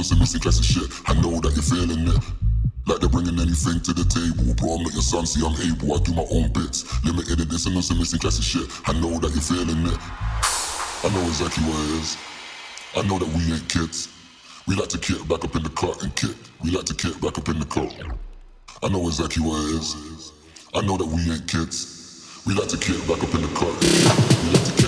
on some missing shit. I know that you're feeling it. Like they're bringing anything to the table. Bro, I'm not your son, see, I'm able. I do my own bits. Limited edition on some missing classic shit. I know that you're feeling it. I know exactly what it is. I know that we ain't kids. We like to kick back up in the cut and kick. We like to kick back up in the cut. I know exactly what it is. I know that we ain't kids. We like to kick back up in the cut. We like to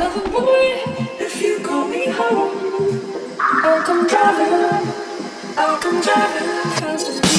another boy if you call me home. I'll come driving, I'll come driving fast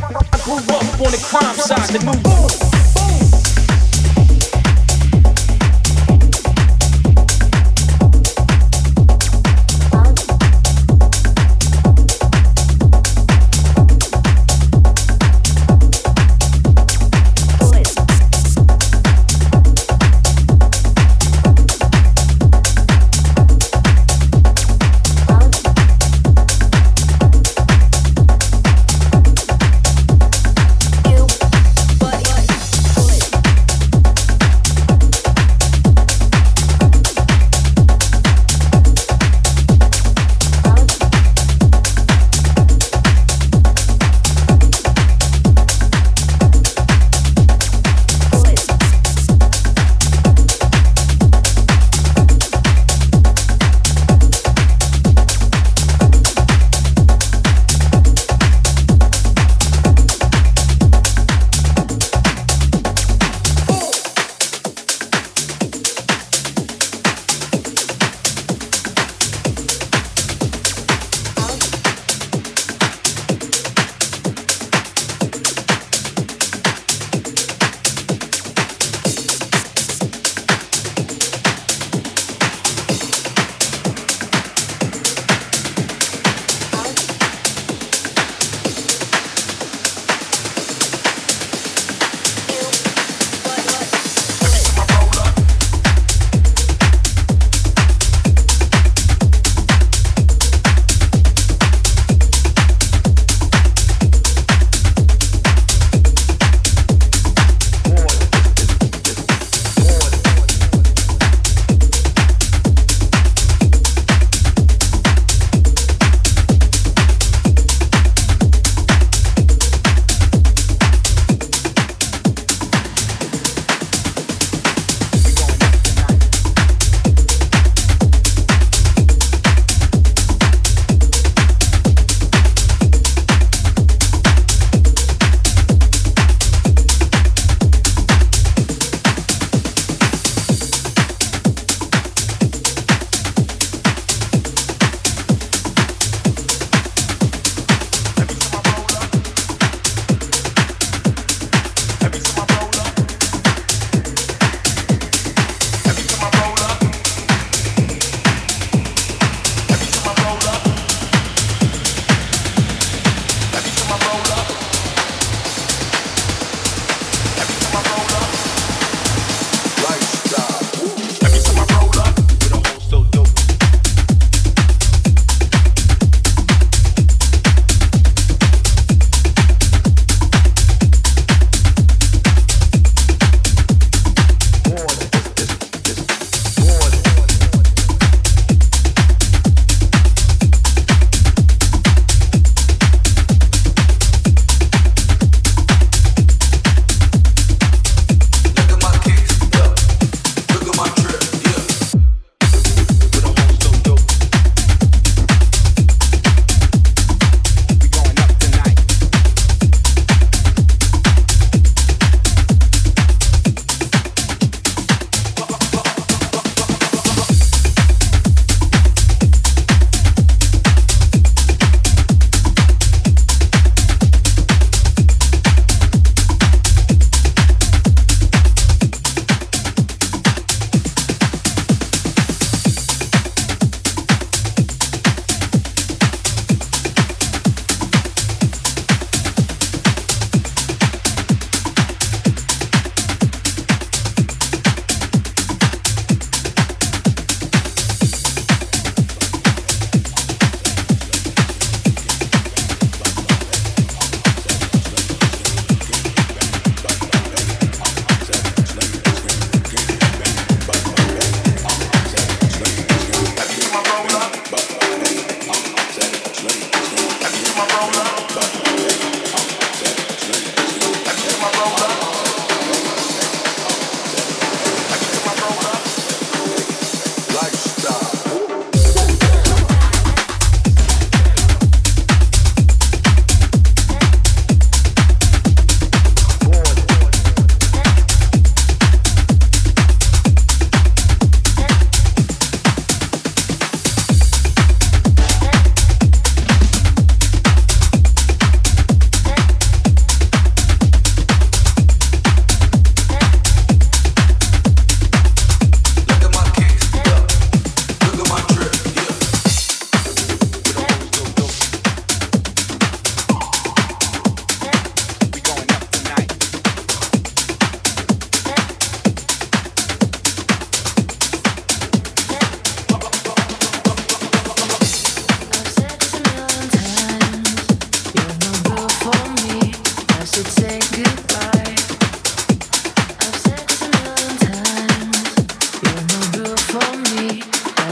I grew up on the crime side, the new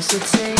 should say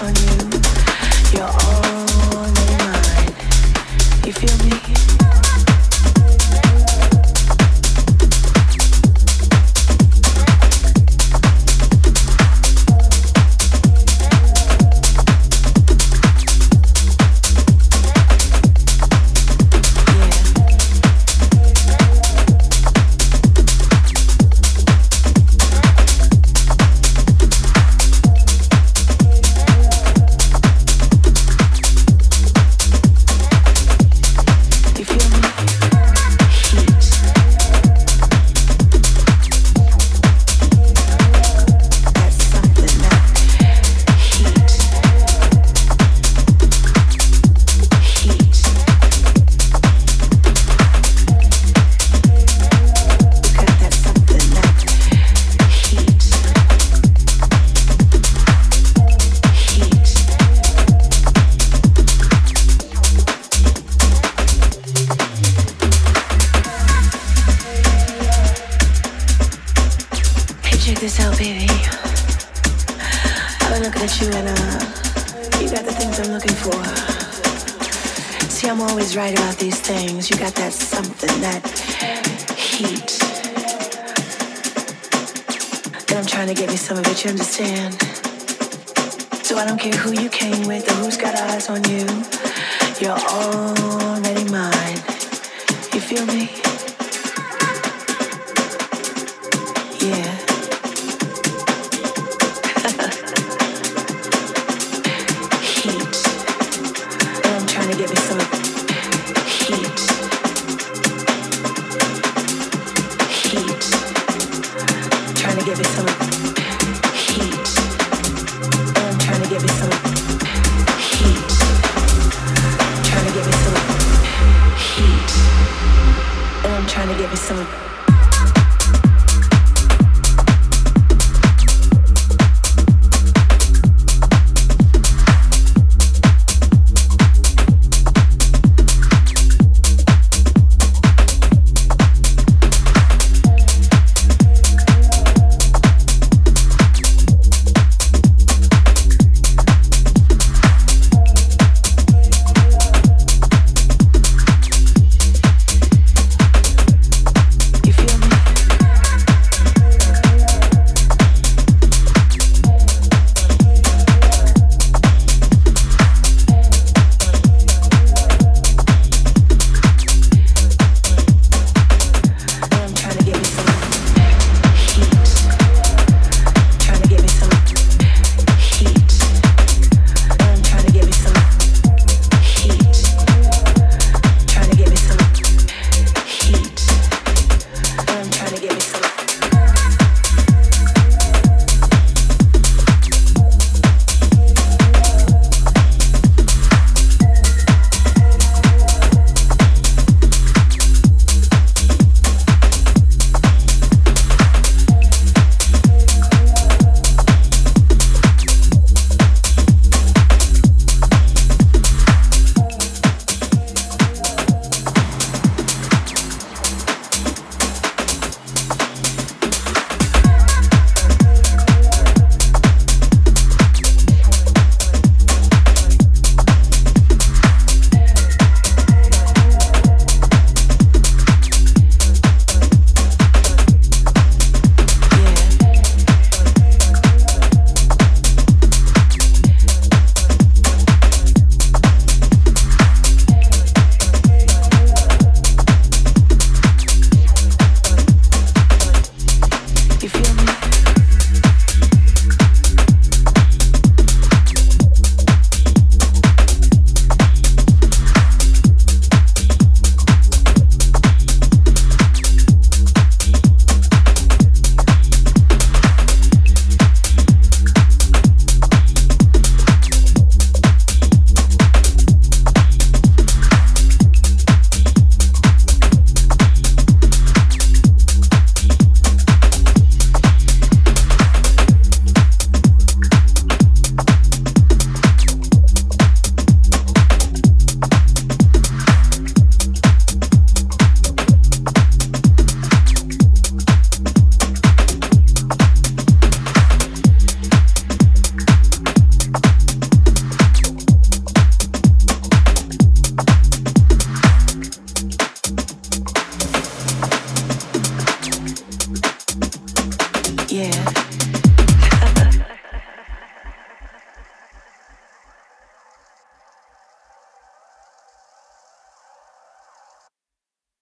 On you